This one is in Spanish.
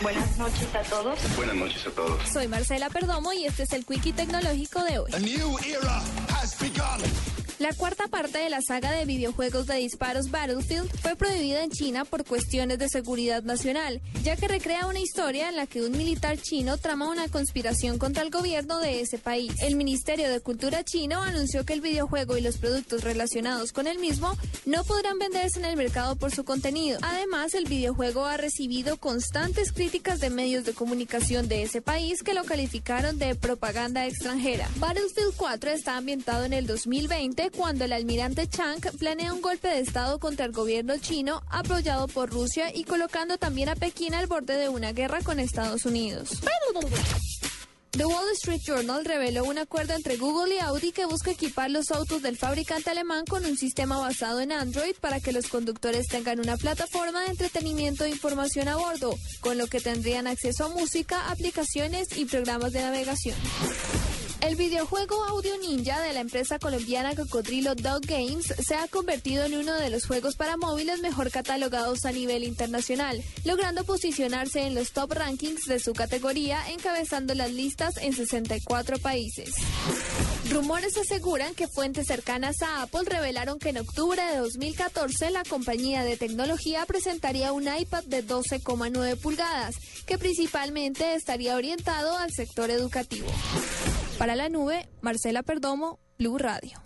Buenas noches a todos. Buenas noches a todos. Soy Marcela Perdomo y este es el Quickie Tecnológico de hoy. A new era has begun. La cuarta parte de la saga de videojuegos de disparos Battlefield fue prohibida en China por cuestiones de seguridad nacional, ya que recrea una historia en la que un militar chino trama una conspiración contra el gobierno de ese país. El Ministerio de Cultura chino anunció que el videojuego y los productos relacionados con el mismo no podrán venderse en el mercado por su contenido. Además, el videojuego ha recibido constantes críticas de medios de comunicación de ese país que lo calificaron de propaganda extranjera. Battlefield 4 está ambientado en el 2020 cuando el almirante Chang planea un golpe de Estado contra el gobierno chino apoyado por Rusia y colocando también a Pekín al borde de una guerra con Estados Unidos. The Wall Street Journal reveló un acuerdo entre Google y Audi que busca equipar los autos del fabricante alemán con un sistema basado en Android para que los conductores tengan una plataforma de entretenimiento e información a bordo, con lo que tendrían acceso a música, aplicaciones y programas de navegación. El videojuego Audio Ninja de la empresa colombiana Cocodrilo Dog Games se ha convertido en uno de los juegos para móviles mejor catalogados a nivel internacional, logrando posicionarse en los top rankings de su categoría, encabezando las listas en 64 países. Rumores aseguran que fuentes cercanas a Apple revelaron que en octubre de 2014 la compañía de tecnología presentaría un iPad de 12,9 pulgadas, que principalmente estaría orientado al sector educativo. Para la nube, Marcela Perdomo, Blue Radio.